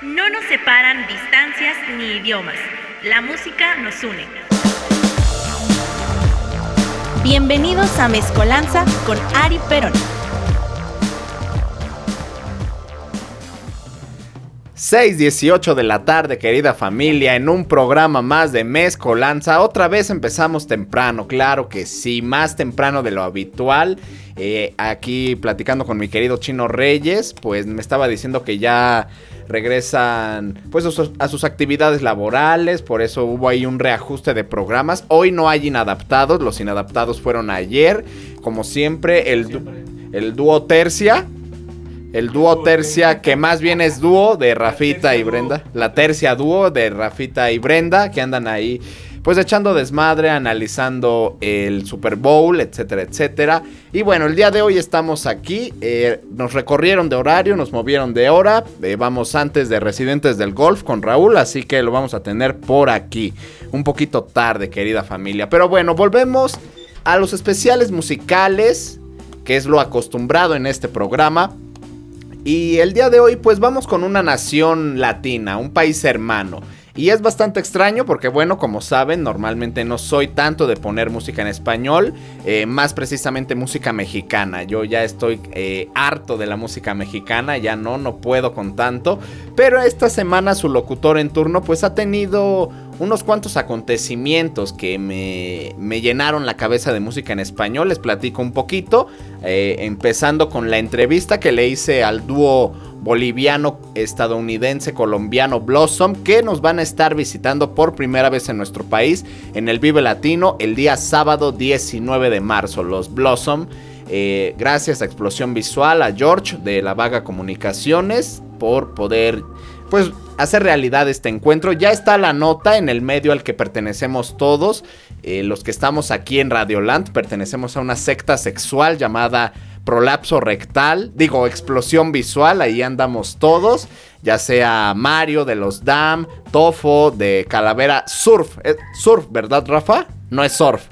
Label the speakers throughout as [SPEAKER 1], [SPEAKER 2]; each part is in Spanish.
[SPEAKER 1] No nos separan distancias ni idiomas. La música nos une. Bienvenidos a Mezcolanza con Ari Perón.
[SPEAKER 2] 6:18 de la tarde, querida familia, en un programa más de Mezcolanza. Otra vez empezamos temprano, claro que sí, más temprano de lo habitual. Eh, aquí platicando con mi querido Chino Reyes, pues me estaba diciendo que ya regresan pues a sus, actividades laborales, por eso hubo ahí un reajuste de programas. Hoy no hay inadaptados, los inadaptados fueron ayer, como siempre, el, el dúo tercia el dúo tercia, que más bien es dúo de Rafita y Brenda. La tercia dúo de Rafita y Brenda, que andan ahí pues echando desmadre, analizando el Super Bowl, etcétera, etcétera. Y bueno, el día de hoy estamos aquí, eh, nos recorrieron de horario, nos movieron de hora, eh, vamos antes de Residentes del Golf con Raúl, así que lo vamos a tener por aquí, un poquito tarde, querida familia. Pero bueno, volvemos a los especiales musicales, que es lo acostumbrado en este programa. Y el día de hoy pues vamos con una nación latina, un país hermano. Y es bastante extraño porque, bueno, como saben, normalmente no soy tanto de poner música en español, eh, más precisamente música mexicana. Yo ya estoy eh, harto de la música mexicana, ya no, no puedo con tanto. Pero esta semana su locutor en turno pues ha tenido unos cuantos acontecimientos que me, llenaron la cabeza de música en español. Les platico un poquito, eh, empezando con la entrevista que le hice al dúo boliviano, estadounidense, colombiano Blossom, que nos van a estar visitando por primera vez en nuestro país en el Vive Latino el día sábado 19 de marzo. Los Blossom, eh, gracias a Explosión Visual, a George de La Vaga Comunicaciones, por poder, pues, hacer realidad este encuentro. Ya está la nota en el medio al que pertenecemos todos. Eh, los que estamos aquí en Radioland pertenecemos a una secta sexual llamada prolapso rectal, digo, explosión visual, ahí andamos todos, ya sea Mario de los Dam, Tofo de Calavera Surf, eh, surf, ¿verdad, Rafa? No es surf.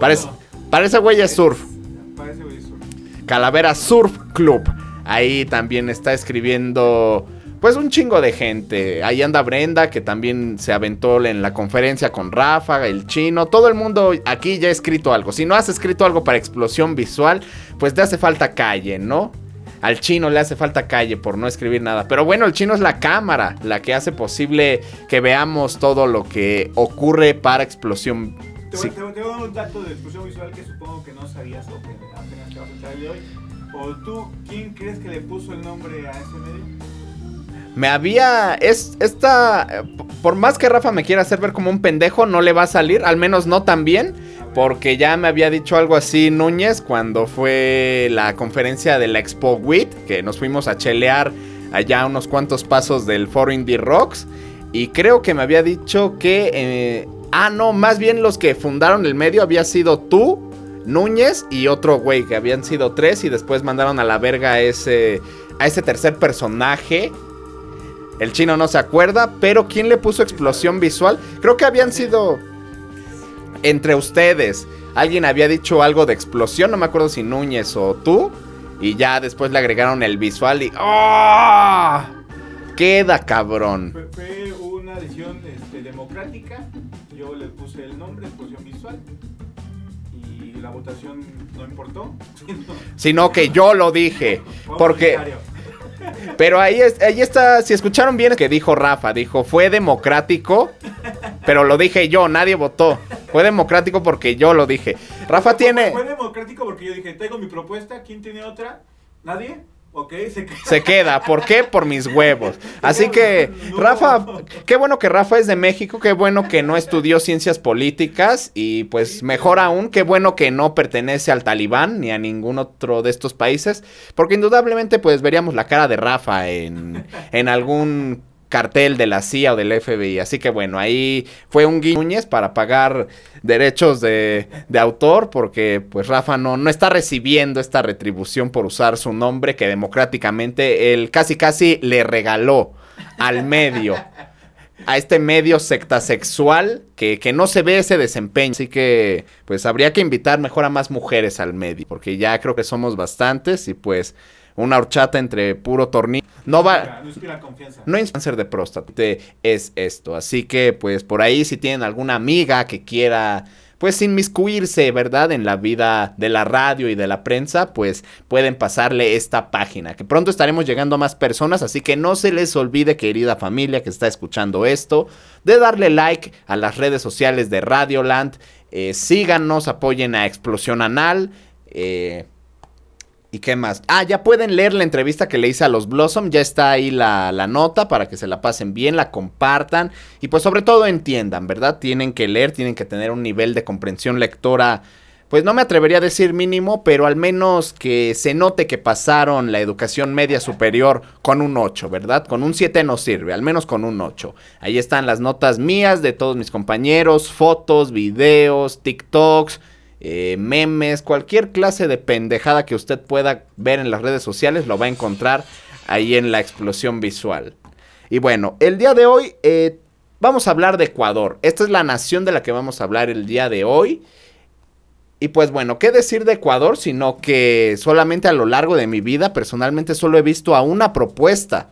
[SPEAKER 2] Parece, parece güey es surf. Parece güey surf. Calavera Surf Club. Ahí también está escribiendo pues un chingo de gente. Ahí anda Brenda, que también se aventó en la conferencia con Rafa, el chino. Todo el mundo aquí ya ha escrito algo. Si no has escrito algo para explosión visual, pues te hace falta calle, ¿no? Al chino le hace falta calle por no escribir nada. Pero bueno, el chino es la cámara, la que hace posible que veamos todo lo que ocurre para explosión.
[SPEAKER 3] Te voy, a dar un dato de explosión visual que supongo que no sabías o que apenas te vas a entrar de hoy. ¿O tú, quién crees que le puso el nombre a ese medio?
[SPEAKER 2] Me había. Es, esta. Por más que Rafa me quiera hacer ver como un pendejo, no le va a salir. Al menos no tan bien. Porque ya me había dicho algo así Núñez cuando fue la conferencia de la Expo WIT. Que nos fuimos a chelear allá unos cuantos pasos del Foro Indie Rocks. Y creo que me había dicho que. Eh, ah, no, más bien los que fundaron el medio había sido tú. Núñez y otro güey, que habían sido tres y después mandaron a la verga a ese, a ese tercer personaje el chino no se acuerda, pero ¿quién le puso explosión visual? Creo que habían sido entre ustedes. Alguien había dicho algo de explosión, no me acuerdo si Núñez o tú. Y ya después le agregaron el visual y ¡Oh! Queda cabrón.
[SPEAKER 3] Fue, una decisión este, democrática. Yo le puse el nombre, explosión visual. Y la votación no importó.
[SPEAKER 2] Sino que yo lo dije. Porque... Pero ahí, ahí está, si escucharon bien que dijo Rafa, dijo, fue democrático, pero lo dije yo, nadie votó. Fue democrático porque yo lo dije. Rafa tiene...
[SPEAKER 3] Fue democrático porque yo dije, tengo mi propuesta, ¿quién tiene otra? ¿Nadie? Se queda.
[SPEAKER 2] Se queda. ¿Por qué? Por mis huevos. Así que, Rafa, qué bueno que Rafa es de México, qué bueno que no estudió ciencias políticas y pues mejor aún, qué bueno que no pertenece al talibán ni a ningún otro de estos países, porque indudablemente pues veríamos la cara de Rafa en, en algún cartel de la CIA o del FBI. Así que bueno, ahí fue un Núñez para pagar derechos de, de, autor porque pues Rafa no, no está recibiendo esta retribución por usar su nombre que democráticamente él casi casi le regaló al medio. A este medio secta sexual que, que no se ve ese desempeño. Así que, pues habría que invitar mejor a más mujeres al medio. Porque ya creo que somos bastantes. Y pues, una horchata entre puro tornillo. No va...
[SPEAKER 3] No inspira confianza.
[SPEAKER 2] No cáncer de próstata, es esto. Así que, pues, por ahí si tienen alguna amiga que quiera pues inmiscuirse, ¿verdad? En la vida de la radio y de la prensa, pues pueden pasarle esta página, que pronto estaremos llegando a más personas, así que no se les olvide, querida familia que está escuchando esto, de darle like a las redes sociales de Radioland, eh, síganos, apoyen a Explosión Anal, eh, ¿Y qué más? Ah, ya pueden leer la entrevista que le hice a los Blossom. Ya está ahí la, la, nota para que se la pasen bien, la compartan. Y pues sobre todo entiendan, ¿verdad? Tienen que leer, tienen que tener un nivel de comprensión lectora. Pues no me atrevería a decir mínimo, pero al menos que se note que pasaron la educación media superior con un 8, ¿verdad? Con un 7 no sirve, al menos con un 8. Ahí están las notas mías de todos mis compañeros, fotos, videos, TikToks eh, memes, cualquier clase de pendejada que usted pueda ver en las redes sociales lo va a encontrar ahí en la explosión visual. Y bueno, el día de hoy eh, vamos a hablar de Ecuador. Esta es la nación de la que vamos a hablar el día de hoy. Y pues bueno, ¿qué decir de Ecuador? Sino que solamente a lo largo de mi vida personalmente solo he visto a una propuesta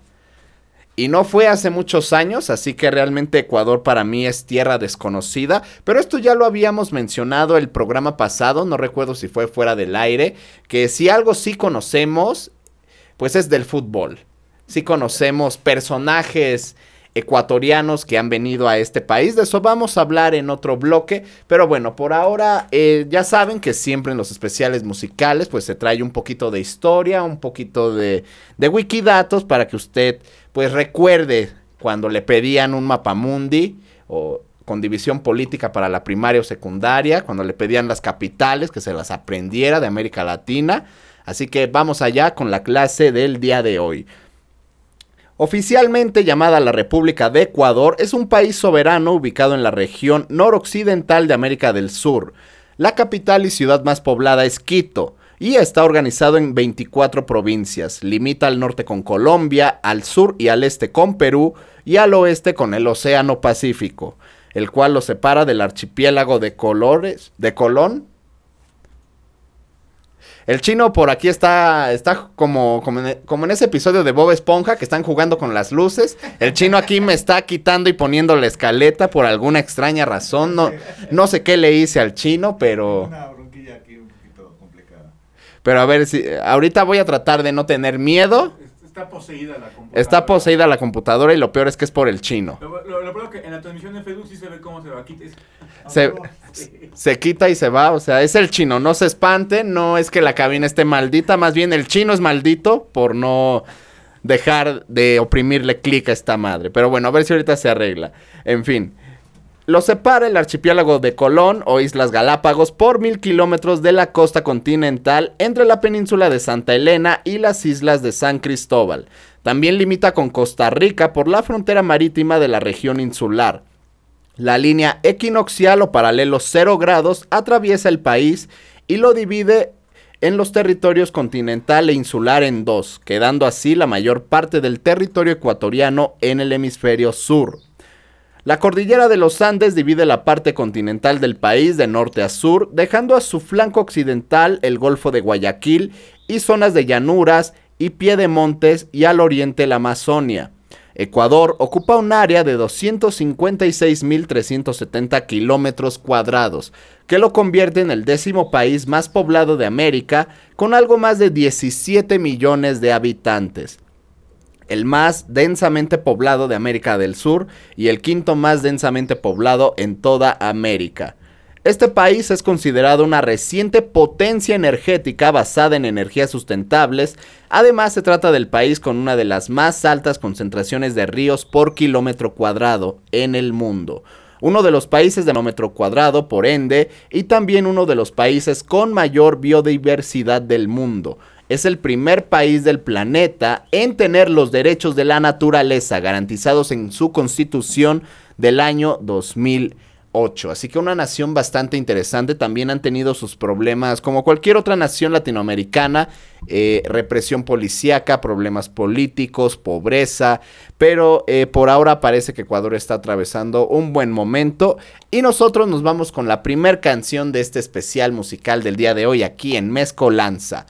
[SPEAKER 2] y no fue hace muchos años, así que realmente Ecuador para mí es tierra desconocida. Pero esto ya lo habíamos mencionado el programa pasado, no recuerdo si fue fuera del aire, que si algo sí conocemos, pues es del fútbol. Sí conocemos personajes ecuatorianos que han venido a este país. De eso vamos a hablar en otro bloque. Pero bueno, por ahora eh, ya saben que siempre en los especiales musicales pues se trae un poquito de historia, un poquito de, de wikidatos para que usted pues recuerde cuando le pedían un mapamundi o con división política para la primaria o secundaria, cuando le pedían las capitales, que se las aprendiera de América Latina. Así que vamos allá con la clase del día de hoy. Oficialmente llamada la República de Ecuador, es un país soberano ubicado en la región noroccidental de América del Sur. La capital y ciudad más poblada es Quito y está organizado en 24 provincias. Limita al norte con Colombia, al sur y al este con Perú y al oeste con el Océano Pacífico, el cual lo separa del archipiélago de Colores, de Colón el chino por aquí está, está como, como en, ese episodio de Bob Esponja que están jugando con las luces. El chino aquí me está quitando y poniendo la escaleta por alguna extraña razón. No, no sé qué le hice al chino, pero... Una bronquilla aquí un poquito complicada. Pero a ver, si ahorita voy a tratar de no tener miedo.
[SPEAKER 3] Está poseída la computadora.
[SPEAKER 2] Está poseída la computadora y lo peor es que es por el chino.
[SPEAKER 3] Lo, lo, peor es que en la transmisión de Facebook sí se ve cómo se va.
[SPEAKER 2] Se, se quita y se va, o sea, es el chino, no se espante, no es que la cabina esté maldita, más bien el chino es maldito por no dejar de oprimirle clic a esta madre. Pero bueno, a ver si ahorita se arregla. En fin. Lo separa el archipiélago de Colón o Islas Galápagos por mil kilómetros de la costa continental entre la península de Santa Elena y las islas de San Cristóbal. También limita con Costa Rica por la frontera marítima de la región insular. La línea equinoccial o paralelo 0 grados atraviesa el país y lo divide en los territorios continental e insular en dos, quedando así la mayor parte del territorio ecuatoriano en el hemisferio sur. La cordillera de los Andes divide la parte continental del país de norte a sur, dejando a su flanco occidental el Golfo de Guayaquil y zonas de llanuras y pie de montes y al oriente la Amazonia. Ecuador ocupa un área de 256.370 kilómetros cuadrados, que lo convierte en el décimo país más poblado de América, con algo más de 17 millones de habitantes. El más densamente poblado de América del Sur y el quinto más densamente poblado en toda América. Este país es considerado una reciente potencia energética basada en energías sustentables. Además, se trata del país con una de las más altas concentraciones de ríos por kilómetro cuadrado en el mundo. Uno de los países de kilómetro cuadrado, por ende, y también uno de los países con mayor biodiversidad del mundo. Es el primer país del planeta en tener los derechos de la naturaleza garantizados en su constitución del año 2000. Así que una nación bastante interesante. También han tenido sus problemas, como cualquier otra nación latinoamericana, eh, represión policíaca, problemas políticos, pobreza. Pero eh, por ahora parece que Ecuador está atravesando un buen momento. Y nosotros nos vamos con la primer canción de este especial musical del día de hoy aquí en Mezcolanza.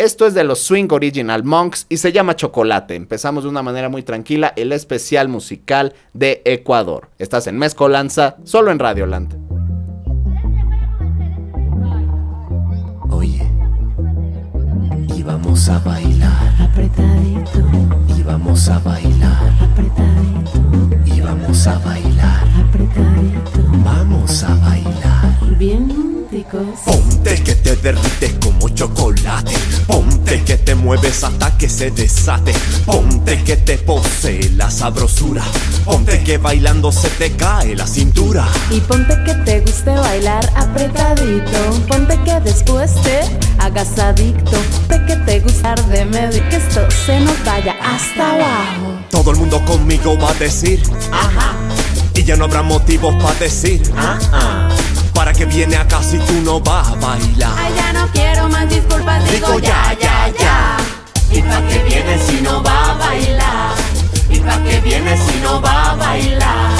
[SPEAKER 2] Esto es de los Swing Original Monks y se llama Chocolate. Empezamos de una manera muy tranquila el especial musical de Ecuador. Estás en Mezcolanza, solo en Radio Land.
[SPEAKER 4] Oye, y vamos a bailar
[SPEAKER 5] apretadito,
[SPEAKER 4] y vamos a bailar
[SPEAKER 5] apretadito,
[SPEAKER 4] y vamos a bailar.
[SPEAKER 5] apretadito,
[SPEAKER 4] Vamos a bailar.
[SPEAKER 5] bien
[SPEAKER 4] Ponte que te derrites como chocolate. Ponte que te mueves hasta que se desate. Ponte que te posee la sabrosura. Ponte que bailando se te cae la cintura.
[SPEAKER 5] Y ponte que te guste bailar apretadito. Ponte que después te hagas adicto. Ponte que te gusta de medio. Que esto se nos vaya hasta abajo.
[SPEAKER 4] Todo el mundo conmigo va a decir, ajá. Y ya no habrá motivos para decir, ah, ah. ¿Para que viene acá si tú no vas a bailar?
[SPEAKER 5] Ay, ya no quiero más disculpas. Digo ya, ya, ya.
[SPEAKER 4] ¿Y pa' qué viene si no va a bailar? ¿Y pa' qué viene si no va a bailar?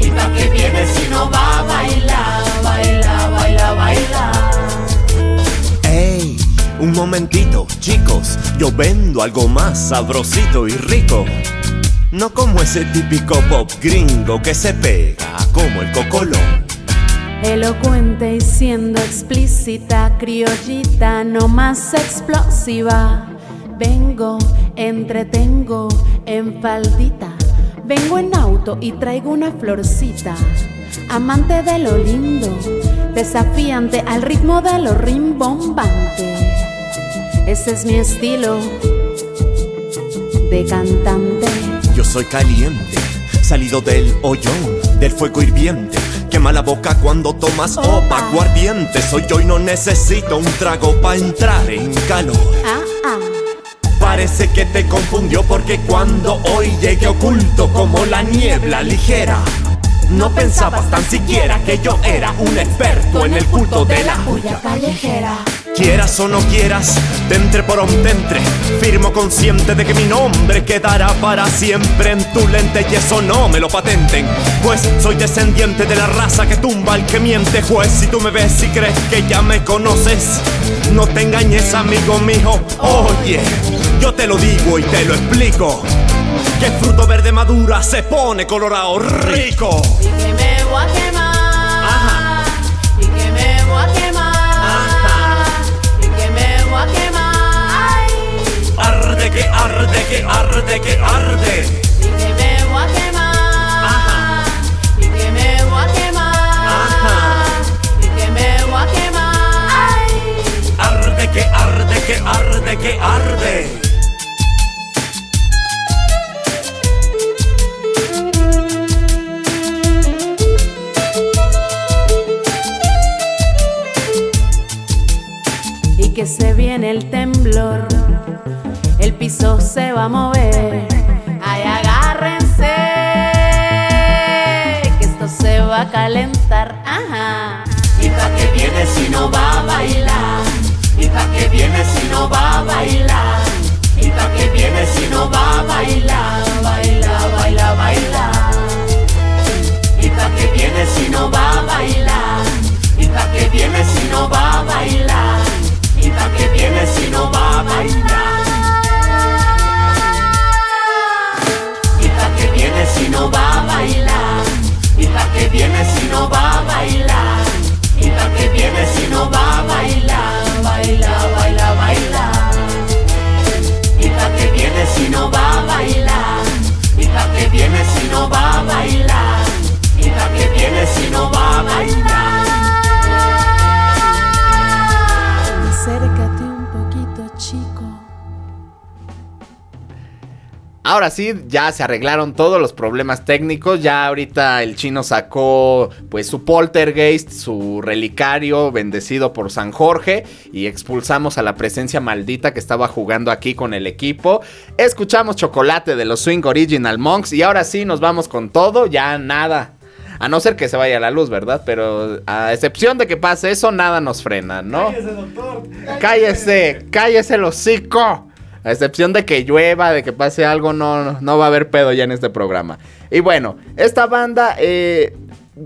[SPEAKER 4] ¿Y pa' qué viene si no va a bailar? Baila, baila, baila. Ey, un momentito, chicos, yo vendo algo más sabrosito y rico. No como ese típico pop gringo que se pega como el cocolón.
[SPEAKER 5] Elocuente y siendo explícita, criollita, no más explosiva. Vengo, entretengo en faldita. Vengo en auto y traigo una florcita. Amante de lo lindo, desafiante al ritmo de lo rimbombante. Ese es mi estilo de cantante.
[SPEAKER 4] Yo soy caliente, salido del hoyón, del fuego hirviente. Quema la boca cuando tomas opa aguardiente. Soy yo y no necesito un trago para entrar en calor.
[SPEAKER 5] Ah, ah.
[SPEAKER 4] Parece que te confundió porque cuando hoy llegué oculto como la niebla ligera. No pensabas tan siquiera que yo era un experto en el culto de la
[SPEAKER 5] bulla callejera.
[SPEAKER 4] Quieras o no quieras, te entre por un te entre. Firmo consciente de que mi nombre quedará para siempre en tu lente y eso no me lo patenten. Pues soy descendiente de la raza que tumba al que miente. Juez, si tú me ves y crees que ya me conoces, no te engañes, amigo mío. Oye, yo te lo digo y te lo explico. Que fruto verde madura se pone colorado rico. Arde que arde arde
[SPEAKER 5] calentar. Ajá.
[SPEAKER 4] ¿Y pa' qué viene si no va a bailar? ¿Y pa' qué viene si no va a bailar? ¿Y pa' qué viene si no va a bailar? Baila, baila, baila. ¿Y pa' qué viene si no va a bailar?
[SPEAKER 2] Ahora sí, ya se arreglaron todos los problemas técnicos. Ya ahorita el chino sacó pues su poltergeist, su relicario bendecido por San Jorge y expulsamos a la presencia maldita que estaba jugando aquí con el equipo. Escuchamos Chocolate de los Swing Original Monks y ahora sí nos vamos con todo, ya nada. A no ser que se vaya la luz, ¿verdad? Pero a excepción de que pase eso, nada nos frena, ¿no?
[SPEAKER 3] Cállese, doctor.
[SPEAKER 2] Cállese, cállese el hocico. A excepción de que llueva, de que pase algo, no, no va a haber pedo ya en este programa. Y bueno, esta banda, eh,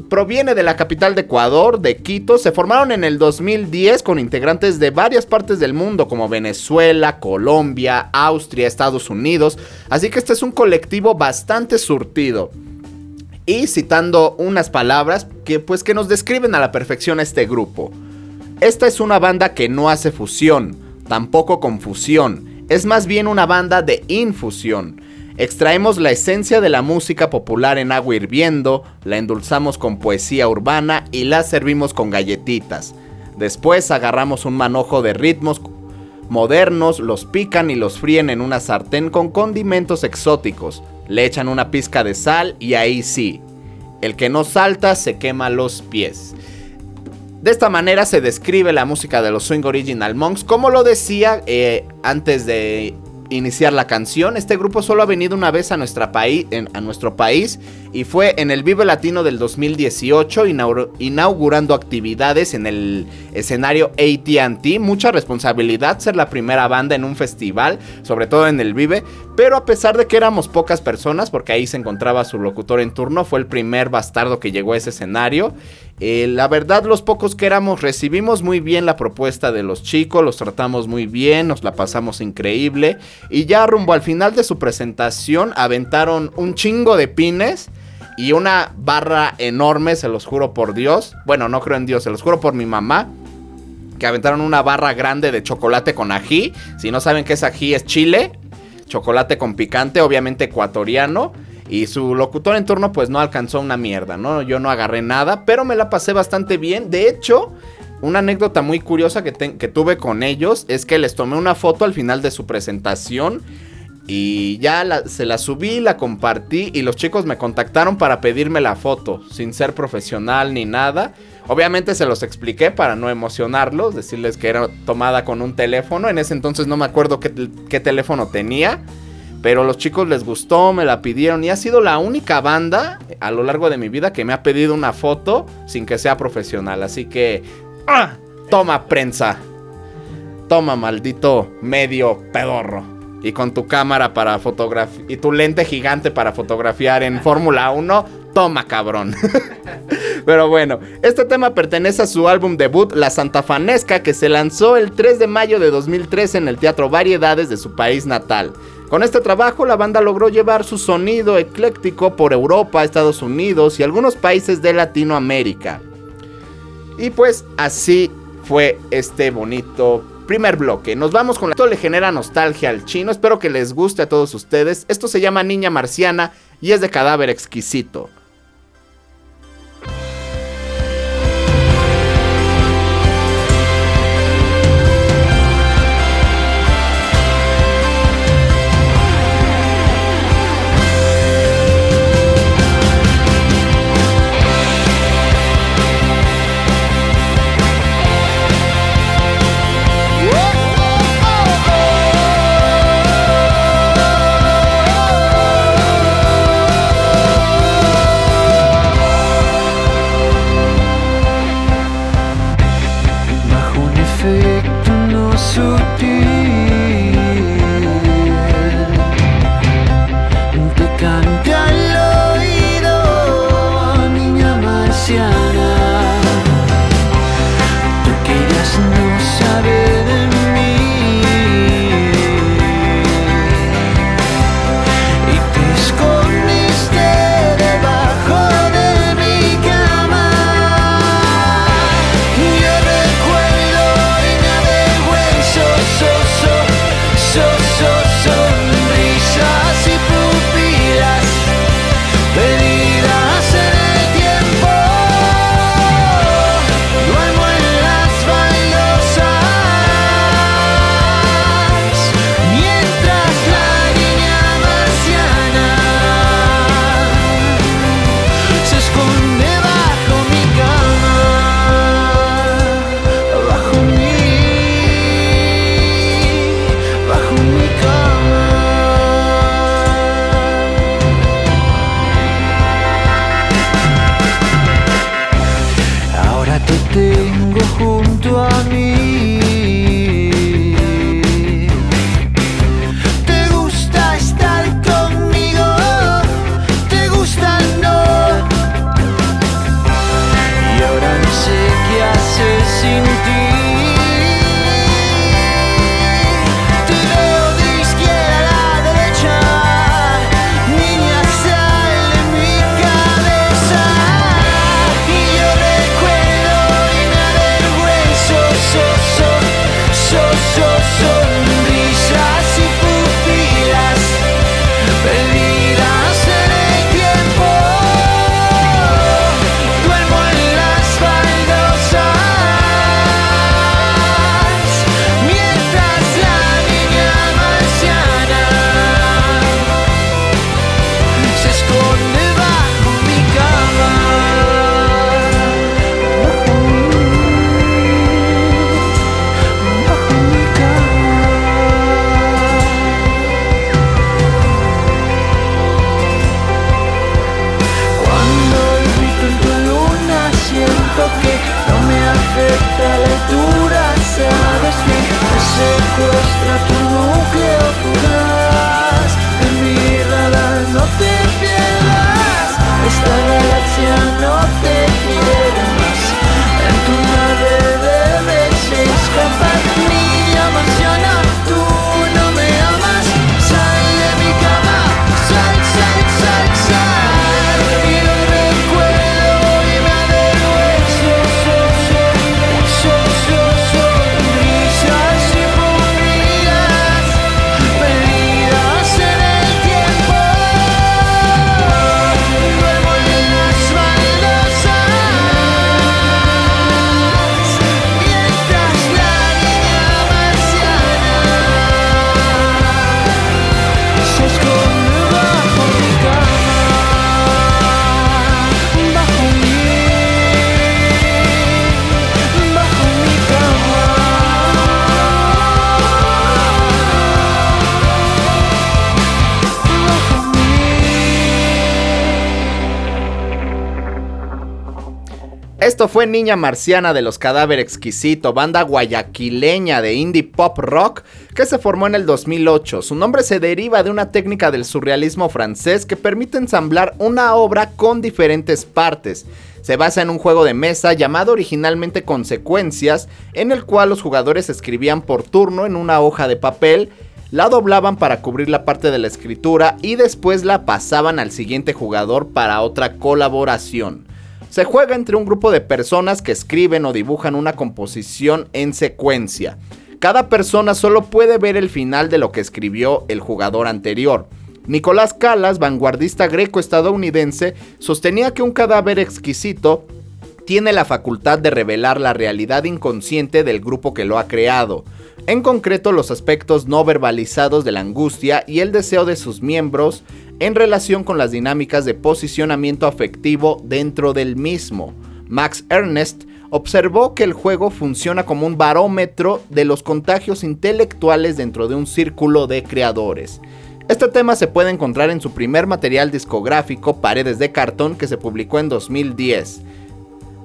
[SPEAKER 2] proviene de la capital de Ecuador, de Quito. Se formaron en el 2010 con integrantes de varias partes del mundo como Venezuela, Colombia, Austria, Estados Unidos. Así que este es un colectivo bastante surtido. Y citando unas palabras que pues que nos describen a la perfección este grupo. Esta es una banda que no hace fusión, tampoco confusión. Es más bien una banda de infusión. Extraemos la esencia de la música popular en agua hirviendo, la endulzamos con poesía urbana y la servimos con galletitas. Después agarramos un manojo de ritmos modernos, los pican y los fríen en una sartén con condimentos exóticos. Le echan una pizca de sal y ahí sí. El que no salta se quema los pies. De esta manera se describe la música de los Swing Original Monks. Como lo decía eh, antes de iniciar la canción. Este grupo solo ha venido una vez a, nuestro país y fue en el Vive Latino del 2018 inaugurando actividades en el escenario ATT. Mucha responsabilidad ser la primera banda en un festival, sobre todo en el Vive, pero a pesar de que éramos pocas personas, porque ahí se encontraba su locutor en turno, fue el primer bastardo que llegó a ese escenario. Eh, la verdad, los pocos que éramos recibimos muy bien la propuesta de los chicos, los tratamos muy bien, nos la pasamos increíble. Y ya rumbo al final de su presentación aventaron un chingo de pines y una barra enorme, se los juro por Dios. Bueno, no creo en Dios, se los juro por mi mamá. Que aventaron una barra grande de chocolate con ají. Si no saben qué es ají, es chile. Chocolate con picante, obviamente ecuatoriano. Y su locutor en turno pues no alcanzó una mierda, ¿no? Yo no agarré nada, pero me la pasé bastante bien. De hecho, una anécdota muy curiosa que, que tuve con ellos es que les tomé una foto al final de su presentación y ya se la subí, la compartí y los chicos me contactaron para pedirme la foto, sin ser profesional ni nada. Obviamente se los expliqué para no emocionarlos, decirles que era tomada con un teléfono. En ese entonces no me acuerdo qué, qué teléfono tenía. Pero los chicos les gustó, me la pidieron y ha sido la única banda a lo largo de mi vida que me ha pedido una foto sin que sea profesional. Así que... ¡ah! Toma prensa. Toma maldito medio pedorro y con tu cámara para fotografiar y tu lente gigante para fotografiar en Fórmula 1, toma cabrón. Pero bueno, este tema pertenece a su álbum debut La Santafanesca que se lanzó el 3 de mayo de 2013 en el Teatro Variedades de su país natal. Con este trabajo la banda logró llevar su sonido ecléctico por Europa, Estados Unidos y algunos países de Latinoamérica. Y pues así fue este bonito primer bloque. Nos vamos con la... Esto le genera nostalgia al chino. Espero que les guste a todos ustedes. Esto se llama Niña Marciana y es de cadáver exquisito.
[SPEAKER 6] Niña Marciana de
[SPEAKER 2] los Cadáver Exquisito, banda guayaquileña de indie pop rock que se formó en el 2008. Su nombre se deriva de una técnica del surrealismo francés que permite ensamblar una obra con diferentes partes. Se basa en un juego de mesa llamado originalmente Consecuencias, en el cual los jugadores escribían por turno en una hoja de papel la doblaban para cubrir la parte de la escritura y después la pasaban al siguiente jugador para otra colaboración. Se juega entre un grupo de personas que escriben o dibujan una composición en secuencia. Cada persona solo puede ver el final de lo que escribió el jugador anterior. Nicolás Calas, vanguardista greco-estadounidense, sostenía que un cadáver exquisito tiene la facultad de revelar la realidad inconsciente del grupo que lo ha creado, en concreto los aspectos no verbalizados de la angustia y el deseo de sus miembros en relación con las dinámicas de posicionamiento afectivo dentro del mismo. Max Ernest observó que el juego funciona como un barómetro de los contagios intelectuales dentro de un círculo de creadores. Este tema se puede encontrar en su primer material discográfico Paredes de Cartón que se publicó en 2010.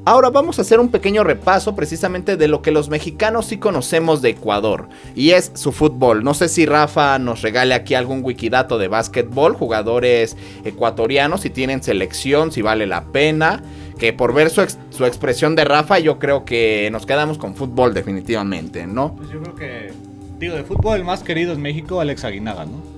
[SPEAKER 2] Ahora vamos a hacer un pequeño repaso precisamente de lo que los mexicanos sí conocemos de Ecuador y es su fútbol. No sé si Rafa nos regale aquí algún wikidato de básquetbol, jugadores ecuatorianos, si tienen selección, si vale la pena. Que por ver su, ex- su expresión de Rafa, yo creo que nos quedamos con fútbol definitivamente, ¿no?
[SPEAKER 7] Pues yo creo que, digo, de fútbol el más querido en México, Alex Aguinaga, ¿no?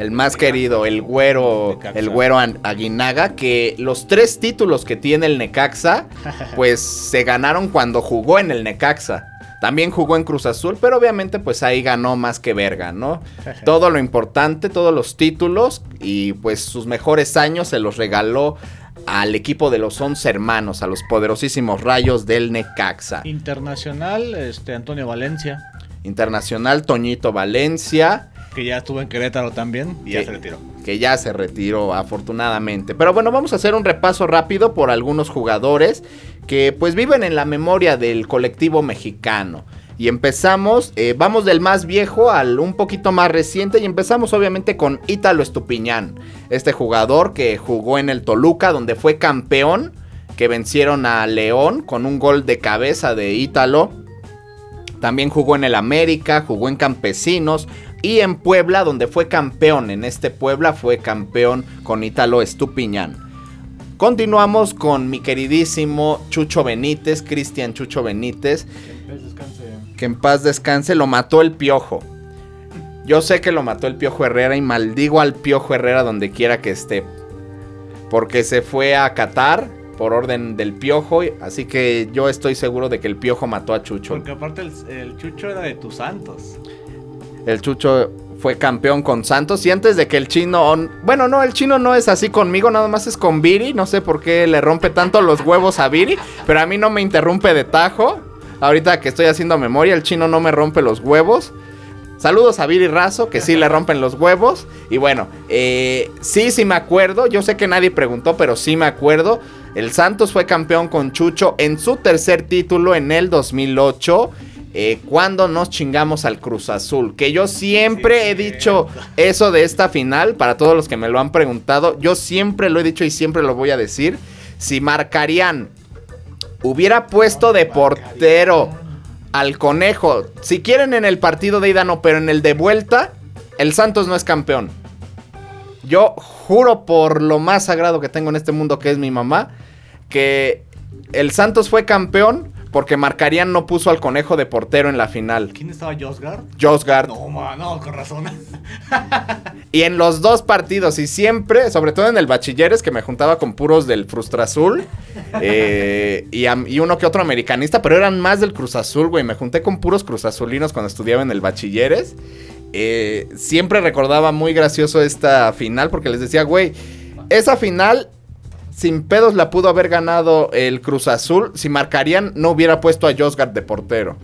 [SPEAKER 2] El más querido, el güero, el güero Aguinaga, que los tres títulos que tiene el Necaxa, pues se ganaron cuando jugó en el Necaxa. También jugó en Cruz Azul, pero obviamente pues ahí ganó más que verga, ¿no? Todo lo importante, todos los títulos y pues sus mejores años se los regaló al equipo de los 11 hermanos, a los poderosísimos rayos del Necaxa.
[SPEAKER 7] Internacional, este, Antonio Valencia,
[SPEAKER 2] Internacional Toñito Valencia.
[SPEAKER 7] Que ya estuvo en Querétaro también y ya se retiró.
[SPEAKER 2] que ya se retiró afortunadamente. Pero bueno, vamos a hacer un repaso rápido por algunos jugadores que pues viven en la memoria del colectivo mexicano. Y empezamos, eh, vamos del más viejo al un poquito más reciente y empezamos obviamente con Ítalo Estupiñán, este jugador que jugó en el Toluca donde fue campeón, que vencieron a León con un gol de cabeza de Ítalo. También jugó en el América, jugó en Campesinos y en Puebla, donde fue campeón. En este Puebla fue campeón con Ítalo Estupiñán. Continuamos con mi queridísimo Chucho Benítez, Cristian Chucho Benítez, que en paz descanse, lo mató el piojo. Yo sé que lo mató el piojo Herrera y maldigo al piojo Herrera donde quiera que esté. Porque se fue a Qatar por orden del piojo, así que yo estoy seguro de que el piojo mató a Chucho.
[SPEAKER 7] Porque aparte el, el Chucho era de tus santos.
[SPEAKER 2] El Chucho fue campeón con Santos. Y antes de que el chino. Bueno, no, el chino no es así conmigo, nada más es con Viri. No sé por qué le rompe tanto los huevos a Viri. Pero a mí no me interrumpe de tajo. Ahorita que estoy haciendo memoria, el chino no me rompe los huevos. Saludos a Viri Razo, que sí le rompen los huevos. Y bueno, eh, sí, sí me acuerdo. Yo sé que nadie preguntó, pero sí me acuerdo. El Santos fue campeón con Chucho en su tercer título en el 2008. Eh, cuando nos chingamos al Cruz Azul. Que yo siempre he dicho eso de esta final. Para todos los que me lo han preguntado. Yo siempre lo he dicho y siempre lo voy a decir. Si marcarían hubiera puesto de portero al conejo. Si quieren en el partido de ida no, pero en el de vuelta, el Santos no es campeón. Yo juro por lo más sagrado que tengo en este mundo, que es mi mamá, que el Santos fue campeón porque Marcarían no puso al conejo de portero en la final.
[SPEAKER 7] ¿Quién estaba Josgard?
[SPEAKER 2] Josgard.
[SPEAKER 7] No, no, con razón.
[SPEAKER 2] Y en los dos partidos, y siempre, sobre todo en el bachilleres, que me juntaba con puros del Frustra Azul, eh, y uno que otro americanista, pero eran más del Cruz Azul, güey. Me junté con puros Cruz Azulinos cuando estudiaba en el bachilleres. Eh, siempre recordaba muy gracioso esta final, porque les decía, güey, esa final sin pedos la pudo haber ganado el Cruz Azul si marcarían no hubiera puesto a Josgard de portero.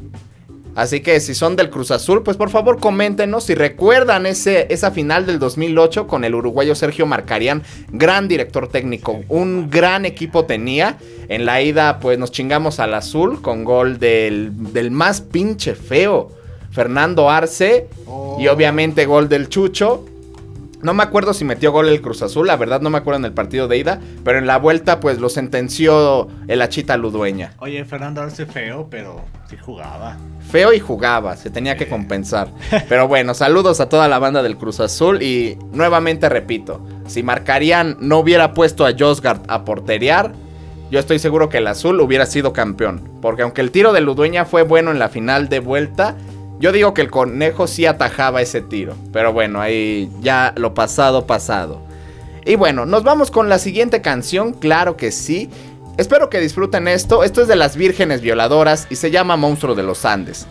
[SPEAKER 2] Así que si son del Cruz Azul, pues por favor coméntenos si recuerdan ese, esa final del 2008 con el uruguayo Sergio Marcarián, gran director técnico, un gran equipo tenía. En la ida pues nos chingamos al azul con gol del, del más pinche feo, Fernando Arce, y obviamente gol del Chucho. No me acuerdo si metió gol el Cruz Azul, la verdad no me acuerdo en el partido de ida, pero en la vuelta pues lo sentenció el Achita Ludueña.
[SPEAKER 7] Oye, Fernando Arce feo, pero sí jugaba.
[SPEAKER 2] Feo y jugaba, se tenía que compensar. Pero bueno, saludos a toda la banda del Cruz Azul y nuevamente repito, si Marcarían no hubiera puesto a Josgard a porterear, yo estoy seguro que el Azul hubiera sido campeón. Porque aunque el tiro de Ludueña fue bueno en la final de vuelta, yo digo que el conejo sí atajaba ese tiro. Pero bueno, ahí ya lo pasado, pasado. Y bueno, nos vamos con la siguiente canción, claro que sí. Espero que disfruten esto. Esto es de las vírgenes violadoras y se llama Monstruo de los Andes.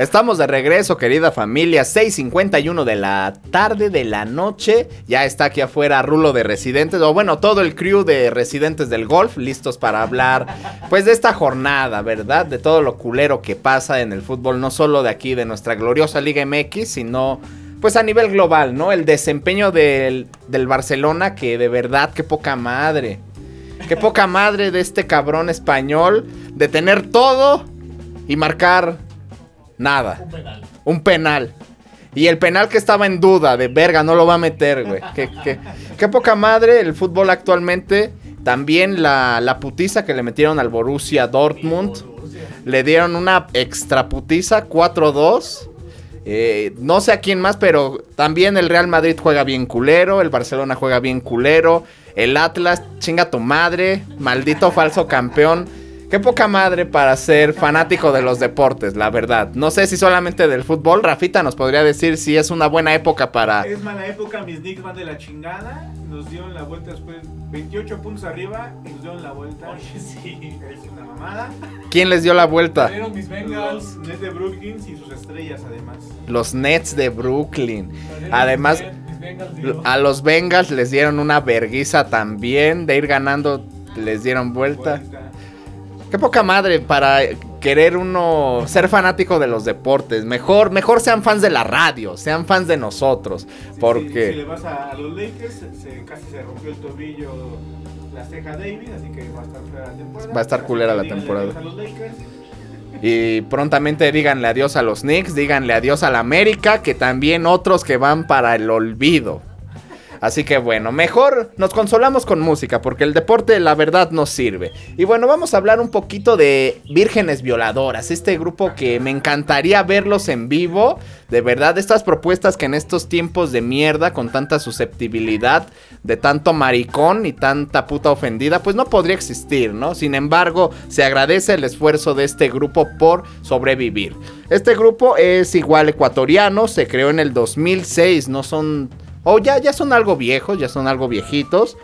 [SPEAKER 2] Estamos de regreso, querida familia. 6:51 de la tarde de la noche. Ya está aquí afuera Rulo de Residentes, o bueno, todo el crew de Residentes del Golf, listos para hablar, pues de esta jornada, ¿verdad? De todo lo culero que pasa en el fútbol, no solo de aquí, de nuestra gloriosa Liga MX, sino pues a nivel global, ¿no? El desempeño del, del Barcelona, que de verdad, qué poca madre. Qué poca madre de este cabrón español de tener todo y marcar nada. Un penal. Un penal. Y el penal que estaba en duda, de verga, no lo va a meter, güey. Qué, qué- qué poca madre el fútbol actualmente. También la, la putiza que le metieron al Borussia Dortmund. Le dieron una extra putiza, 4-2. Eh, no sé a quién más, pero también el Real Madrid juega bien culero, el Barcelona juega bien culero, el Atlas, chinga tu madre, maldito falso campeón. Qué poca madre para ser fanático de los deportes, la verdad. No sé si solamente del fútbol, Rafita nos podría decir si es una buena época para...
[SPEAKER 3] Es mala época, mis Knicks van de la chingada. Nos dieron la vuelta después, 28 puntos arriba y nos dieron la vuelta.
[SPEAKER 7] sí.
[SPEAKER 3] Es una mamada.
[SPEAKER 2] ¿Quién les dio la vuelta?
[SPEAKER 7] Salieron mis Bengals.
[SPEAKER 3] Los Nets de Brooklyn y sus estrellas, además.
[SPEAKER 2] Los Nets de Brooklyn. Además,
[SPEAKER 7] mis Ben- mis Bengals, digo.
[SPEAKER 2] a los Bengals les dieron una verguiza también. De ir ganando, les dieron vuelta.
[SPEAKER 3] Vuelta.
[SPEAKER 2] Qué poca madre para querer uno ser fanático de los deportes. Mejor, mejor sean fans de la radio, sean fans de nosotros.
[SPEAKER 3] Sí, Si, si
[SPEAKER 2] Porque
[SPEAKER 3] le vas a, a los Lakers, se, casi se rompió el tobillo la ceja David, así que va a estar fuera la temporada.
[SPEAKER 2] Va a estar culera la temporada.
[SPEAKER 3] adiós A los Lakers.
[SPEAKER 2] y prontamente díganle adiós a los Knicks, díganle adiós a la América, que también otros que van para el olvido. Así que bueno, mejor nos consolamos con música, porque el deporte la verdad nos sirve. Y bueno, vamos a hablar un poquito de Vírgenes Violadoras, este grupo que me encantaría verlos en vivo. De verdad, estas propuestas que en estos tiempos de mierda, con tanta susceptibilidad, de tanto maricón y tanta puta ofendida, pues no podría existir, ¿no? Sin embargo, se agradece el esfuerzo de este grupo por sobrevivir. Este grupo es igual ecuatoriano, se creó en el 2006, no son... O ya, ya son algo viejos, ya son algo viejitos.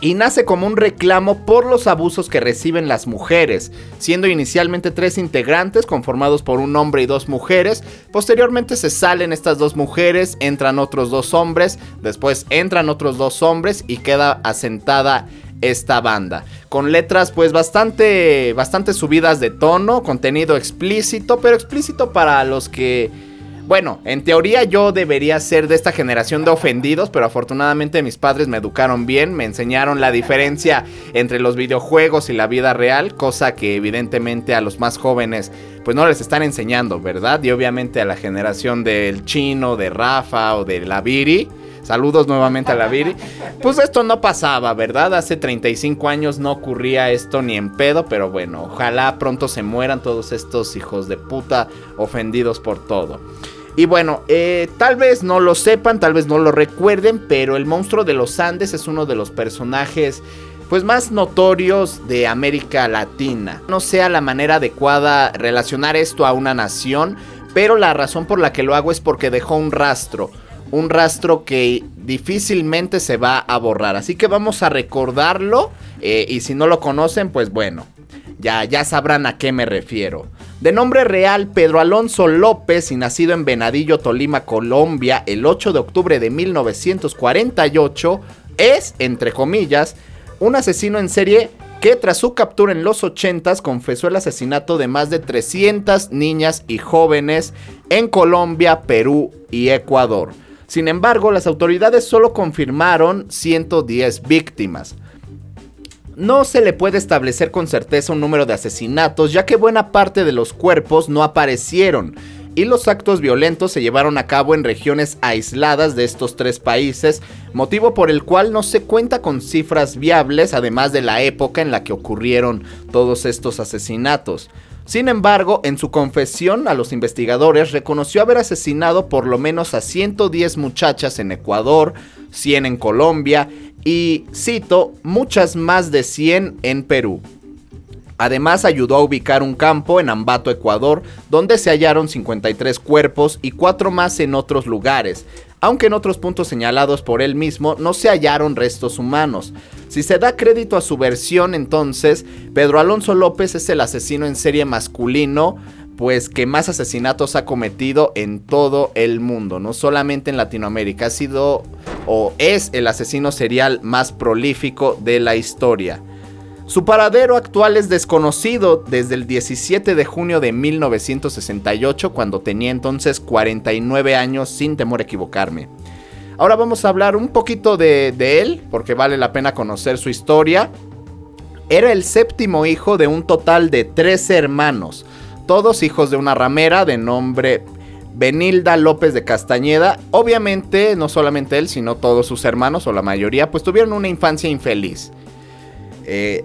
[SPEAKER 2] Y nace como un reclamo por los abusos que reciben las mujeres, siendo inicialmente tres integrantes conformados por un hombre y dos mujeres. Posteriormente se salen estas dos mujeres, entran otros dos hombres, después entran otros dos hombres y queda asentada esta banda. Con letras pues bastante, bastante subidas de tono, contenido explícito, pero explícito para los que... Bueno, en teoría yo debería ser de esta generación de ofendidos, pero afortunadamente mis padres me educaron bien, me enseñaron la diferencia entre los videojuegos y la vida real, cosa que evidentemente a los más jóvenes pues no les están enseñando, ¿verdad? Y obviamente a la generación del chino, de Rafa o de la Viri. Saludos nuevamente a la Viri. Pues esto no pasaba, ¿verdad? Hace 35 años no ocurría esto ni en pedo, pero bueno, ojalá pronto se mueran todos estos hijos de puta ofendidos por todo. Y bueno, eh, tal vez no lo sepan, tal vez no lo recuerden, pero el monstruo de los Andes es uno de los personajes pues más notorios de América Latina. No sea la manera adecuada relacionar esto a una nación, pero la razón por la que lo hago es porque dejó un rastro, un rastro que difícilmente se va a borrar. Así que vamos a recordarlo eh, y si no lo conocen, pues bueno, ya, ya sabrán a qué me refiero. De nombre real, Pedro Alonso López y nacido en Venadillo, Tolima, Colombia, el 8 de octubre de 1948, es, entre comillas, un asesino en serie que tras su captura en los 80s confesó el asesinato de más de 300 niñas y jóvenes en Colombia, Perú y Ecuador. Sin embargo, las autoridades solo confirmaron 110 víctimas. No se le puede establecer con certeza un número de asesinatos, ya que buena parte de los cuerpos no aparecieron, y los actos violentos se llevaron a cabo en regiones aisladas de estos tres países, motivo por el cual no se cuenta con cifras viables, además de la época en la que ocurrieron todos estos asesinatos. Sin embargo, en su confesión a los investigadores reconoció haber asesinado por lo menos a 110 muchachas en Ecuador, 100 en Colombia y, cito, muchas más de 100 en Perú. Además ayudó a ubicar un campo en Ambato, Ecuador, donde se hallaron 53 cuerpos y 4 más en otros lugares, aunque en otros puntos señalados por él mismo no se hallaron restos humanos. Si se da crédito a su versión, entonces, Pedro Alonso López es el asesino en serie masculino pues que más asesinatos ha cometido en todo el mundo, no solamente en Latinoamérica, ha sido o es el asesino serial más prolífico de la historia. Su paradero actual es desconocido desde el 17 de junio de 1968, cuando tenía entonces 49 años, sin temor a equivocarme. Ahora vamos a hablar un poquito de, de él, porque vale la pena conocer su historia. Era el séptimo hijo de un total de 13 hermanos, todos hijos de una ramera de nombre Benilda López de Castañeda. Obviamente, no solamente él, sino todos sus hermanos o la mayoría, pues tuvieron una infancia infeliz. Eh,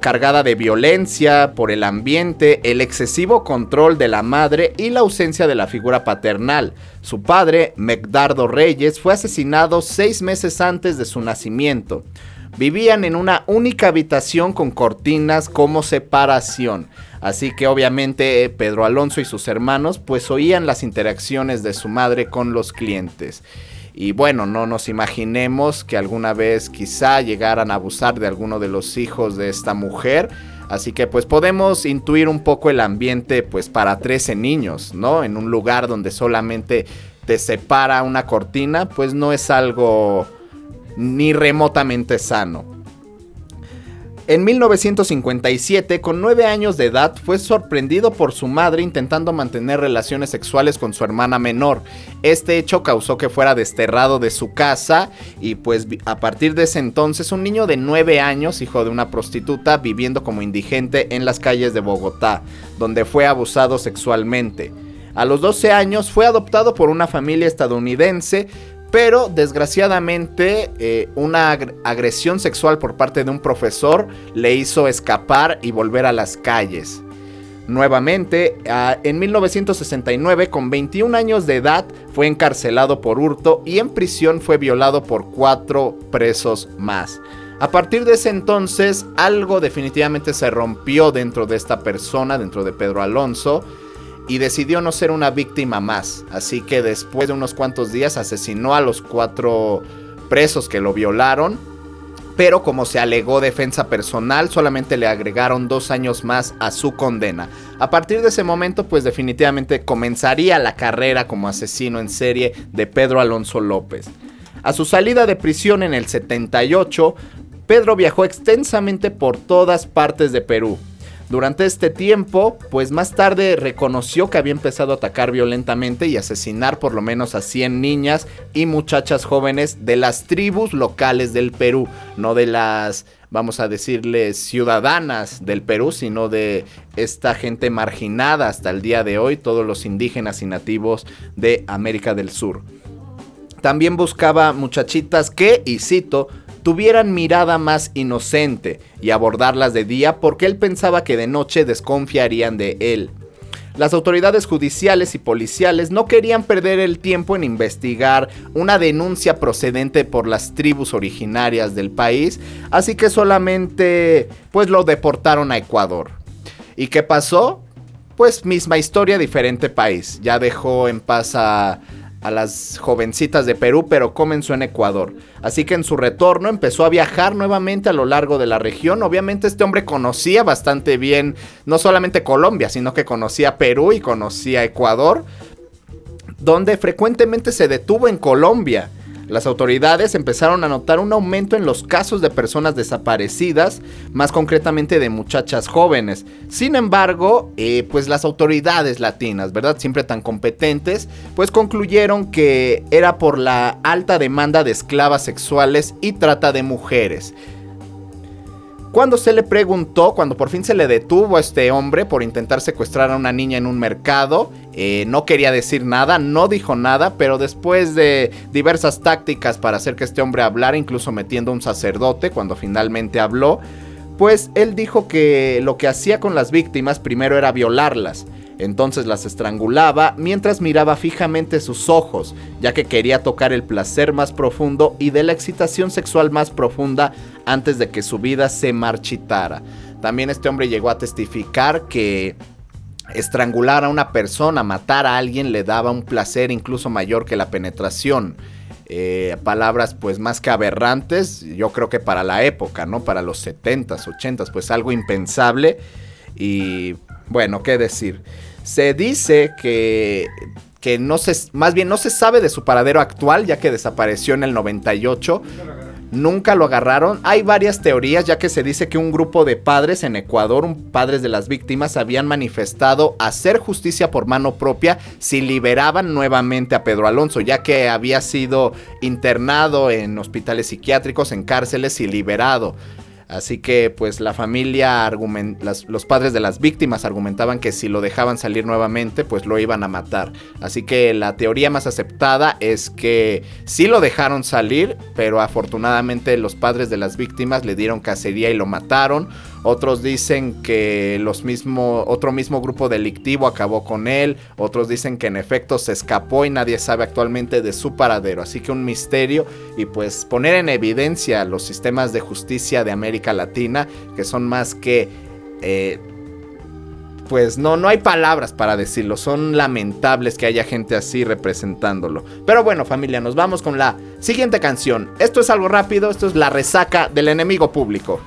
[SPEAKER 2] cargada de violencia por el ambiente, el excesivo control de la madre y la ausencia de la figura paternal. Su padre, Megdardo Reyes, fue asesinado seis meses antes de su nacimiento. Vivían en una única habitación con cortinas como separación. Así que obviamente Pedro Alonso y sus hermanos pues oían las interacciones de su madre con los clientes. Y bueno, no nos imaginemos que alguna vez quizá llegaran a abusar de alguno de los hijos de esta mujer. Así que pues podemos intuir un poco el ambiente pues para 13 niños, ¿no? En un lugar donde solamente te separa una cortina, pues no es algo ni remotamente sano. En 1957, con 9 años de edad, fue sorprendido por su madre intentando mantener relaciones sexuales con su hermana menor. Este hecho causó que fuera desterrado de su casa y pues a partir de ese entonces un niño de 9 años, hijo de una prostituta, viviendo como indigente en las calles de Bogotá, donde fue abusado sexualmente. A los 12 años fue adoptado por una familia estadounidense, pero desgraciadamente eh, una agresión sexual por parte de un profesor le hizo escapar y volver a las calles. Nuevamente, en 1969, con 21 años de edad, fue encarcelado por hurto y en prisión fue violado por cuatro presos más. A partir de ese entonces, algo definitivamente se rompió dentro de esta persona, dentro de Pedro Alonso, y decidió no ser una víctima más. Así que después de unos cuantos días asesinó a los cuatro presos que lo violaron. Pero como se alegó defensa personal, solamente le agregaron dos años más a su condena. A partir de ese momento, pues definitivamente comenzaría la carrera como asesino en serie de Pedro Alonso López. A su salida de prisión en el 78, Pedro viajó extensamente por todas partes de Perú, durante este tiempo, pues más tarde reconoció que había empezado a atacar violentamente y asesinar por lo menos a 100 niñas y muchachas jóvenes de las tribus locales del Perú, no de las, vamos a decirle, ciudadanas del Perú, sino de esta gente marginada hasta el día de hoy, todos los indígenas y nativos de América del Sur. También buscaba muchachitas que, y cito, tuvieran mirada más inocente y abordarlas de día porque él pensaba que de noche desconfiarían de él. Las autoridades judiciales y policiales no querían perder el tiempo en investigar una denuncia procedente por las tribus originarias del país, así que solamente pues lo deportaron a Ecuador. ¿Y qué pasó? Pues misma historia, diferente país. Ya dejó en paz a, a las jovencitas de Perú, pero comenzó en Ecuador. Así que en su retorno empezó a viajar nuevamente a lo largo de la región. Obviamente este hombre conocía bastante bien no solamente Colombia, sino que conocía Perú y conocía Ecuador, donde frecuentemente se detuvo en Colombia las autoridades empezaron a notar un aumento en los casos de personas desaparecidas, más concretamente de muchachas jóvenes. Sin embargo, eh, pues las autoridades latinas, ¿verdad? Siempre tan competentes, pues concluyeron que era por la alta demanda de esclavas sexuales y trata de mujeres. Cuando se le preguntó, cuando por fin se le detuvo a este hombre por intentar secuestrar a una niña en un mercado, eh, no quería decir nada, no dijo nada, pero después de diversas tácticas para hacer que este hombre hablara, incluso metiendo a un sacerdote cuando finalmente habló, pues él dijo que lo que hacía con las víctimas primero era violarlas entonces las estrangulaba mientras miraba fijamente sus ojos, ya que quería tocar el placer más profundo y de la excitación sexual más profunda antes de que su vida se marchitara. También este hombre llegó a testificar que estrangular a una persona, matar a alguien le daba un placer incluso mayor que la penetración. Eh, palabras pues más que aberrantes, yo creo que para la época, ¿no? Para los 70s, 80s, pues algo impensable y bueno, qué decir.
[SPEAKER 8] Se dice que, que no se, más bien no se sabe de su paradero actual, ya que desapareció en el 98. Nunca lo agarraron. Hay varias teorías, ya que se dice que un grupo de padres en Ecuador, padres de las víctimas, habían manifestado hacer justicia por mano propia si liberaban nuevamente a Pedro Alonso, ya que había sido internado en hospitales psiquiátricos, en cárceles y liberado. Así que pues la familia, argumen- las- los padres de las víctimas argumentaban que si lo dejaban salir nuevamente pues lo iban a matar. Así que la teoría más aceptada es que sí lo dejaron salir, pero afortunadamente los padres de las víctimas le dieron cacería y lo mataron. Otros dicen que los mismo, otro mismo grupo delictivo acabó con él. Otros dicen que en efecto se escapó y nadie sabe actualmente de su paradero. Así que un misterio y pues poner en evidencia los sistemas de justicia de América Latina que son más que... eh, pues no, no hay palabras para decirlo. Son lamentables que haya gente así representándolo. Pero bueno, familia, nos vamos con la siguiente canción. Esto es algo rápido, esto es la resaca del enemigo público.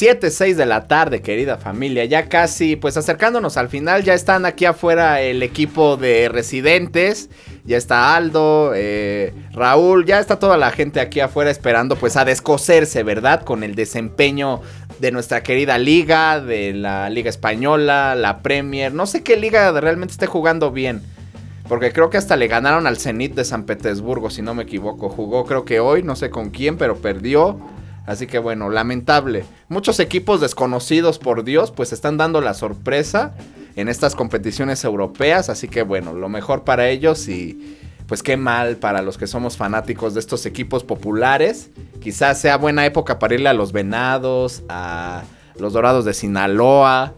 [SPEAKER 8] 7, 6 de la tarde, querida familia. Ya casi, pues acercándonos al final, ya están aquí afuera el equipo de residentes.
[SPEAKER 2] Ya está Aldo, eh, Raúl, ya está toda la gente aquí afuera esperando pues a descoserse, ¿verdad? Con el desempeño de nuestra querida liga, de la liga española, la Premier. No sé qué liga realmente esté jugando bien. Porque creo que hasta le ganaron al Zenit de San Petersburgo, si no me equivoco. Jugó creo que hoy, no sé con quién, pero perdió. Así que bueno, lamentable. Muchos equipos desconocidos por Dios, pues están dando la sorpresa en estas competiciones europeas. Así que bueno, lo mejor para ellos y pues qué mal para los que somos fanáticos de estos equipos populares. Quizás sea buena época para irle a los Venados, a los Dorados de Sinaloa,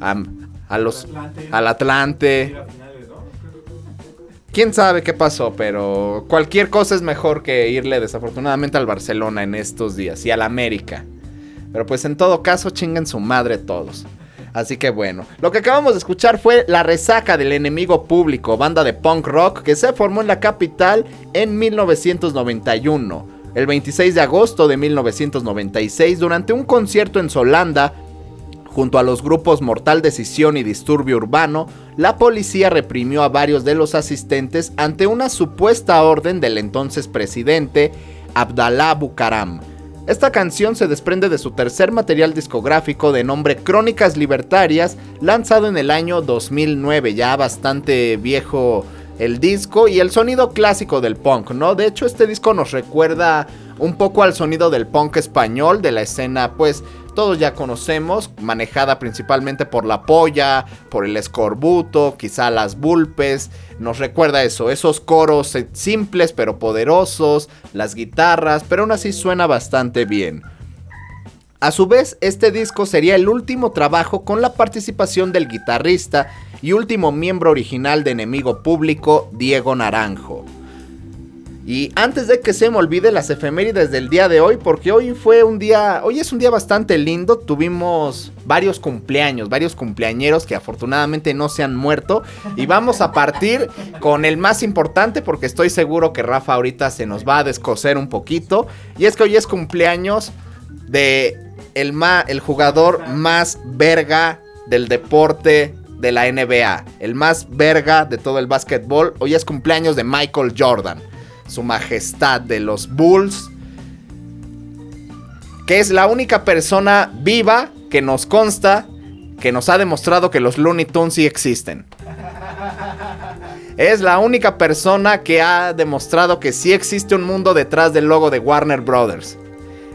[SPEAKER 2] a, a los,
[SPEAKER 3] Atlante.
[SPEAKER 2] al Atlante. Quién sabe qué pasó, pero cualquier cosa es mejor que irle desafortunadamente al Barcelona en estos días y al América. Pero pues en todo caso chinguen su madre todos. Así que bueno, lo que acabamos de escuchar fue La Resaca del Enemigo Público, banda de punk rock que se formó en la capital en 1991. El 26 de agosto de 1996, durante un concierto en Solanda, Junto a los grupos Mortal Decisión y Disturbio Urbano, la policía reprimió a varios de los asistentes ante una supuesta orden del entonces presidente Abdalá Bucaram. Esta canción se desprende de su tercer material discográfico de nombre Crónicas Libertarias, lanzado en el año 2009, ya bastante viejo el disco y el sonido clásico del punk, ¿no? De hecho, este disco nos recuerda un poco al sonido del punk español, de la escena, pues todos ya conocemos, manejada principalmente por la polla, por el escorbuto, quizá las bulpes, nos recuerda eso, esos coros eh, simples pero poderosos, las guitarras, pero aún así suena bastante bien. A su vez, este disco sería el último trabajo con la participación del guitarrista y último miembro original de Enemigo Público, Diego Naranjo. Y antes de que se me olvide las efemérides del día de hoy, porque hoy fue un día, hoy es un día bastante lindo, tuvimos varios cumpleaños, varios cumpleañeros que afortunadamente no se han muerto. Y vamos a partir con el más importante, porque estoy seguro que Rafa ahorita se nos va a descoser un poquito. Y es que hoy es cumpleaños de el, ma- el jugador más verga del deporte de la NBA, el más verga de todo el básquetbol. Hoy es cumpleaños de Michael Jordan, su majestad de los Bulls, que es la única persona viva que nos consta que nos ha demostrado que los Looney Tunes sí existen. Es la única persona que ha demostrado que sí existe un mundo detrás del logo de Warner Brothers.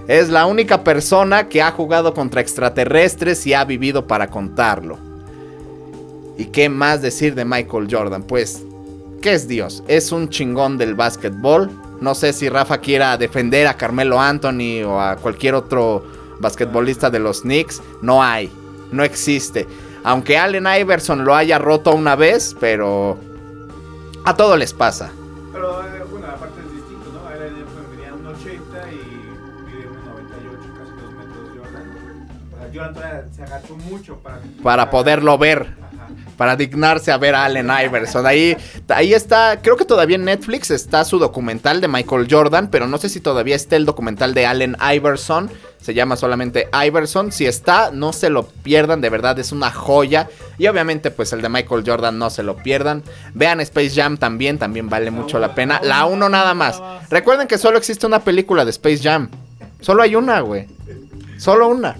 [SPEAKER 2] Es la única persona que ha jugado contra extraterrestres y ha vivido para contarlo. ¿Y qué más decir de Michael Jordan? Pues, ¿qué es Dios? Es un chingón del básquetbol. No sé si Rafa quiera defender a Carmelo Anthony o a cualquier otro basquetbolista de los Knicks. No hay, no existe. Aunque Allen Iverson lo haya roto una vez, pero a todo les pasa.
[SPEAKER 3] Pero eh, bueno, aparte es distinto, ¿no? Era medía un 80 y mide 1,98, casi 2 metros Jordan. Jordan todavía se agachó mucho para...
[SPEAKER 2] Para poderlo ver. Para dignarse a ver a Allen Iverson. Ahí, ahí está, creo que todavía en Netflix está su documental de Michael Jordan, pero no sé si todavía está el documental de Allen Iverson. Se llama solamente Iverson. Si está, no se lo pierdan, de verdad es una joya. Y obviamente, pues el de Michael Jordan no se lo pierdan. Vean Space Jam también, también vale mucho la pena. La uno nada más. Recuerden que solo existe una película de Space Jam. Solo hay una, güey. Solo una.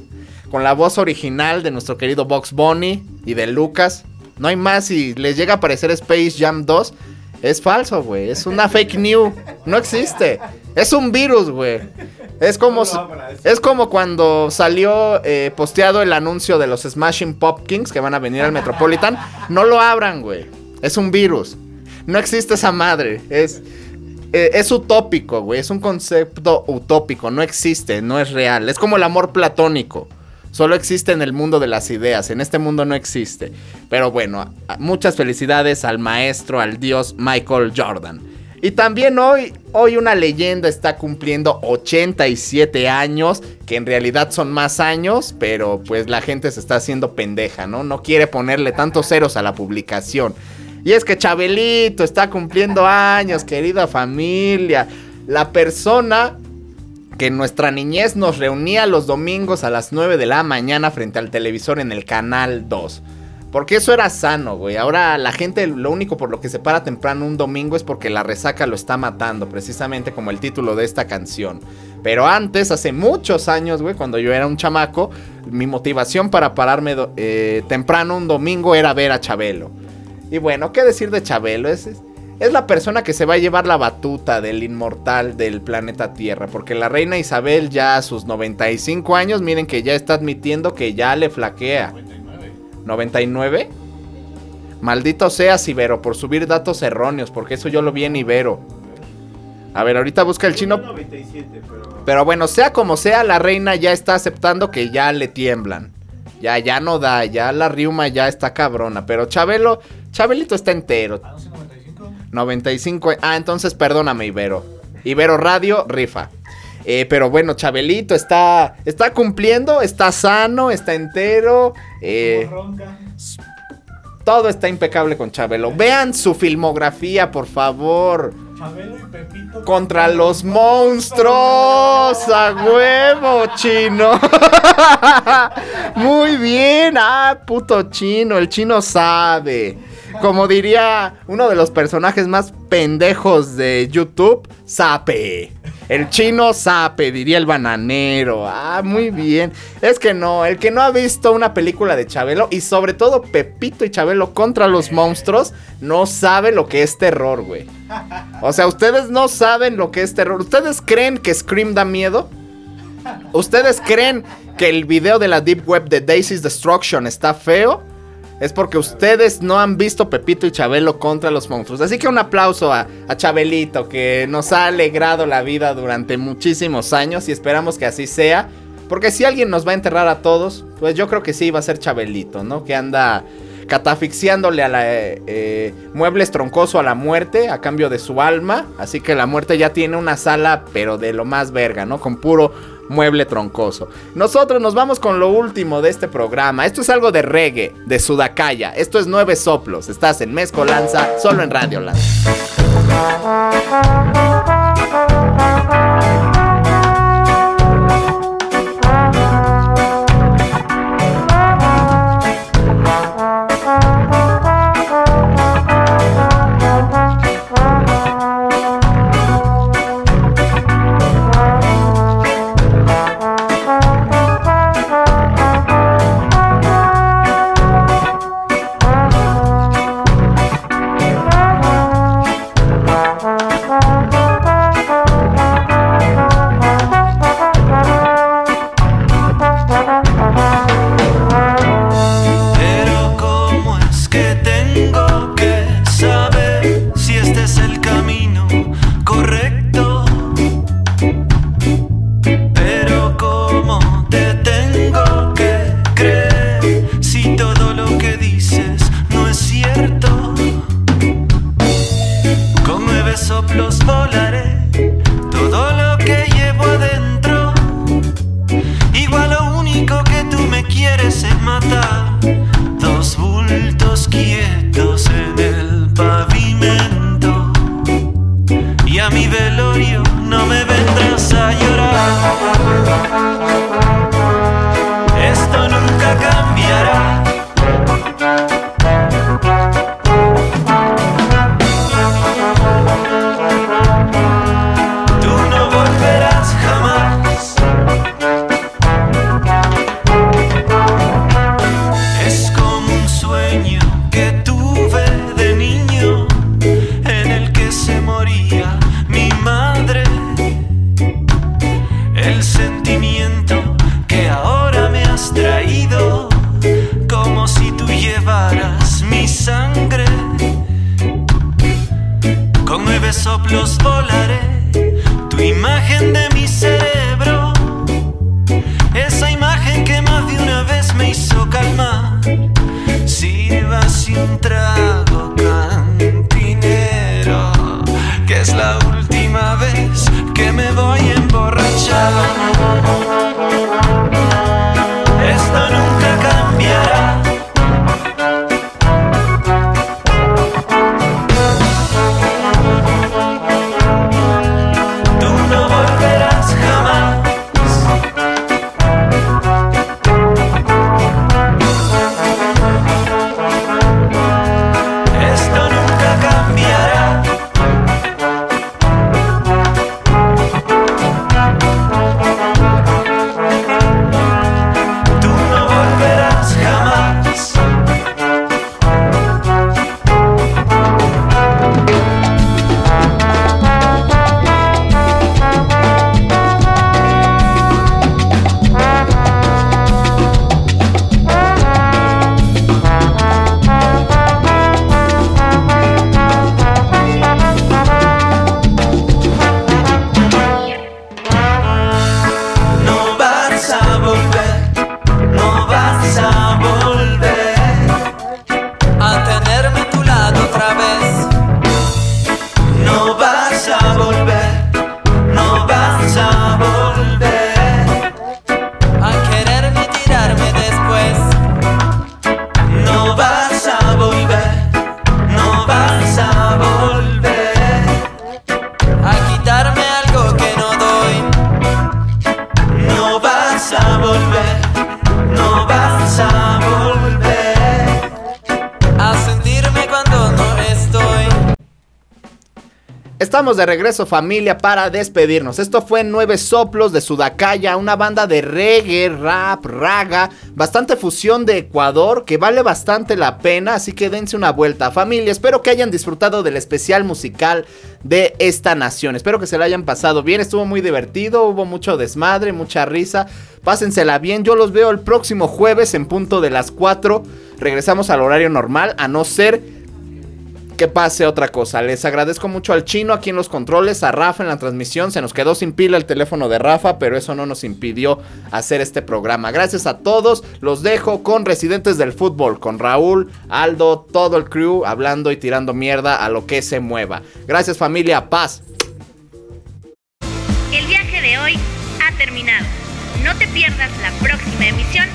[SPEAKER 2] Con la voz original de nuestro querido Box Bunny y de Lucas. No hay más. Si les llega a aparecer Space Jam 2, es falso, güey. Es una fake news. No existe. Es un virus, güey. Es como, es como cuando salió eh, posteado el anuncio de los Smashing Popkins que van a venir al Metropolitan. No lo abran, güey. Es un virus. No existe esa madre. Es, eh, es utópico, güey. Es un concepto utópico. No existe, no es real. Es como el amor platónico. Solo existe en el mundo de las ideas. En este mundo no existe. Pero bueno, muchas felicidades al maestro, al dios Michael Jordan. Y también hoy, hoy una leyenda está cumpliendo 87 años, que en realidad son más años, pero pues la gente se está haciendo pendeja, ¿no? No quiere ponerle tantos ceros a la publicación. Y es que Chabelito está cumpliendo años, querida familia. La persona que nuestra niñez nos reunía los domingos a las 9 de la mañana frente al televisor en el canal 2. Porque eso era sano, güey. Ahora la gente lo único por lo que se para temprano un domingo es porque la resaca lo está matando, precisamente como el título de esta canción. Pero antes, hace muchos años, güey, cuando yo era un chamaco, mi motivación para pararme eh, temprano un domingo era ver a Chabelo. Y bueno, ¿qué decir de Chabelo? Es, es, es la persona que se va a llevar la batuta del inmortal del planeta Tierra. Porque la reina Isabel ya a sus 95 años, miren que ya está admitiendo que ya le flaquea. 99. Maldito seas, Ibero, por subir datos erróneos, porque eso yo lo vi en Ibero. A ver, ahorita busca el chino.
[SPEAKER 3] 97, pero...
[SPEAKER 2] Pero bueno, sea como sea, la reina ya está aceptando que ya le tiemblan. Ya, ya no da, ya la riuma ya está cabrona. Pero Chabelo, Chabelito está entero. 95. Ah, entonces perdóname, Ibero. Ibero Radio, rifa. Eh, pero bueno, Chabelito está, está cumpliendo, está sano, está entero. eh, todo está impecable con Chabelo. Vean su filmografía, por favor.
[SPEAKER 7] Chabelo y Pepito.
[SPEAKER 2] Contra los monstruos. A huevo, chino. Muy bien. Ah, puto chino. El chino sabe. Como diría uno de los personajes más pendejos de YouTube, Sape. El chino Sape, diría el bananero. Ah, muy bien. Es que no, el que no ha visto una película de Chabelo y sobre todo Pepito y Chabelo contra los monstruos, no sabe lo que es terror, güey. O sea, ustedes no saben lo que es terror. ¿Ustedes creen que Scream da miedo? ¿Ustedes creen que el video de la Deep Web de Daisy's Destruction está feo? Es porque ustedes no han visto Pepito y Chabelo contra los monstruos. Así que un aplauso a, Chabelito, que nos ha alegrado la vida durante muchísimos años y esperamos que así sea. Porque si alguien nos va a enterrar a todos, pues yo creo que sí va a ser Chabelito, ¿no? Que anda catafixiándole a la eh, eh, muebles troncoso a la muerte a cambio de su alma. Así que la muerte ya tiene una sala, pero de lo más verga, ¿no? Con puro mueble troncoso. Nosotros nos vamos con lo último de este programa. Esto es algo de reggae, de Sudacaya. Esto es Nueve Soplos. Estás en Mezcolanza, solo en Radio Land.
[SPEAKER 6] De
[SPEAKER 2] regreso familia para despedirnos. Esto fue Nueve Soplos de Sudacaya, una banda de reggae, rap, raga, bastante fusión de Ecuador que vale bastante la pena, así que dense una vuelta. Familia, espero que hayan disfrutado del especial musical de esta nación. Espero que se la hayan pasado bien, estuvo muy divertido, hubo mucho desmadre, mucha risa. Pásensela bien, yo los veo el próximo jueves en punto de las 4. Regresamos al horario normal, a no ser que pase otra cosa. Les agradezco mucho al chino aquí en los controles, a Rafa en la transmisión. Se nos quedó sin pila el teléfono de Rafa, pero eso no nos impidió hacer este programa. Gracias a todos. Los dejo con residentes del fútbol, con Raúl, Aldo, todo el crew hablando y tirando mierda a lo que se mueva. Gracias familia, paz.
[SPEAKER 1] El viaje de hoy ha terminado. No te pierdas la próxima emisión.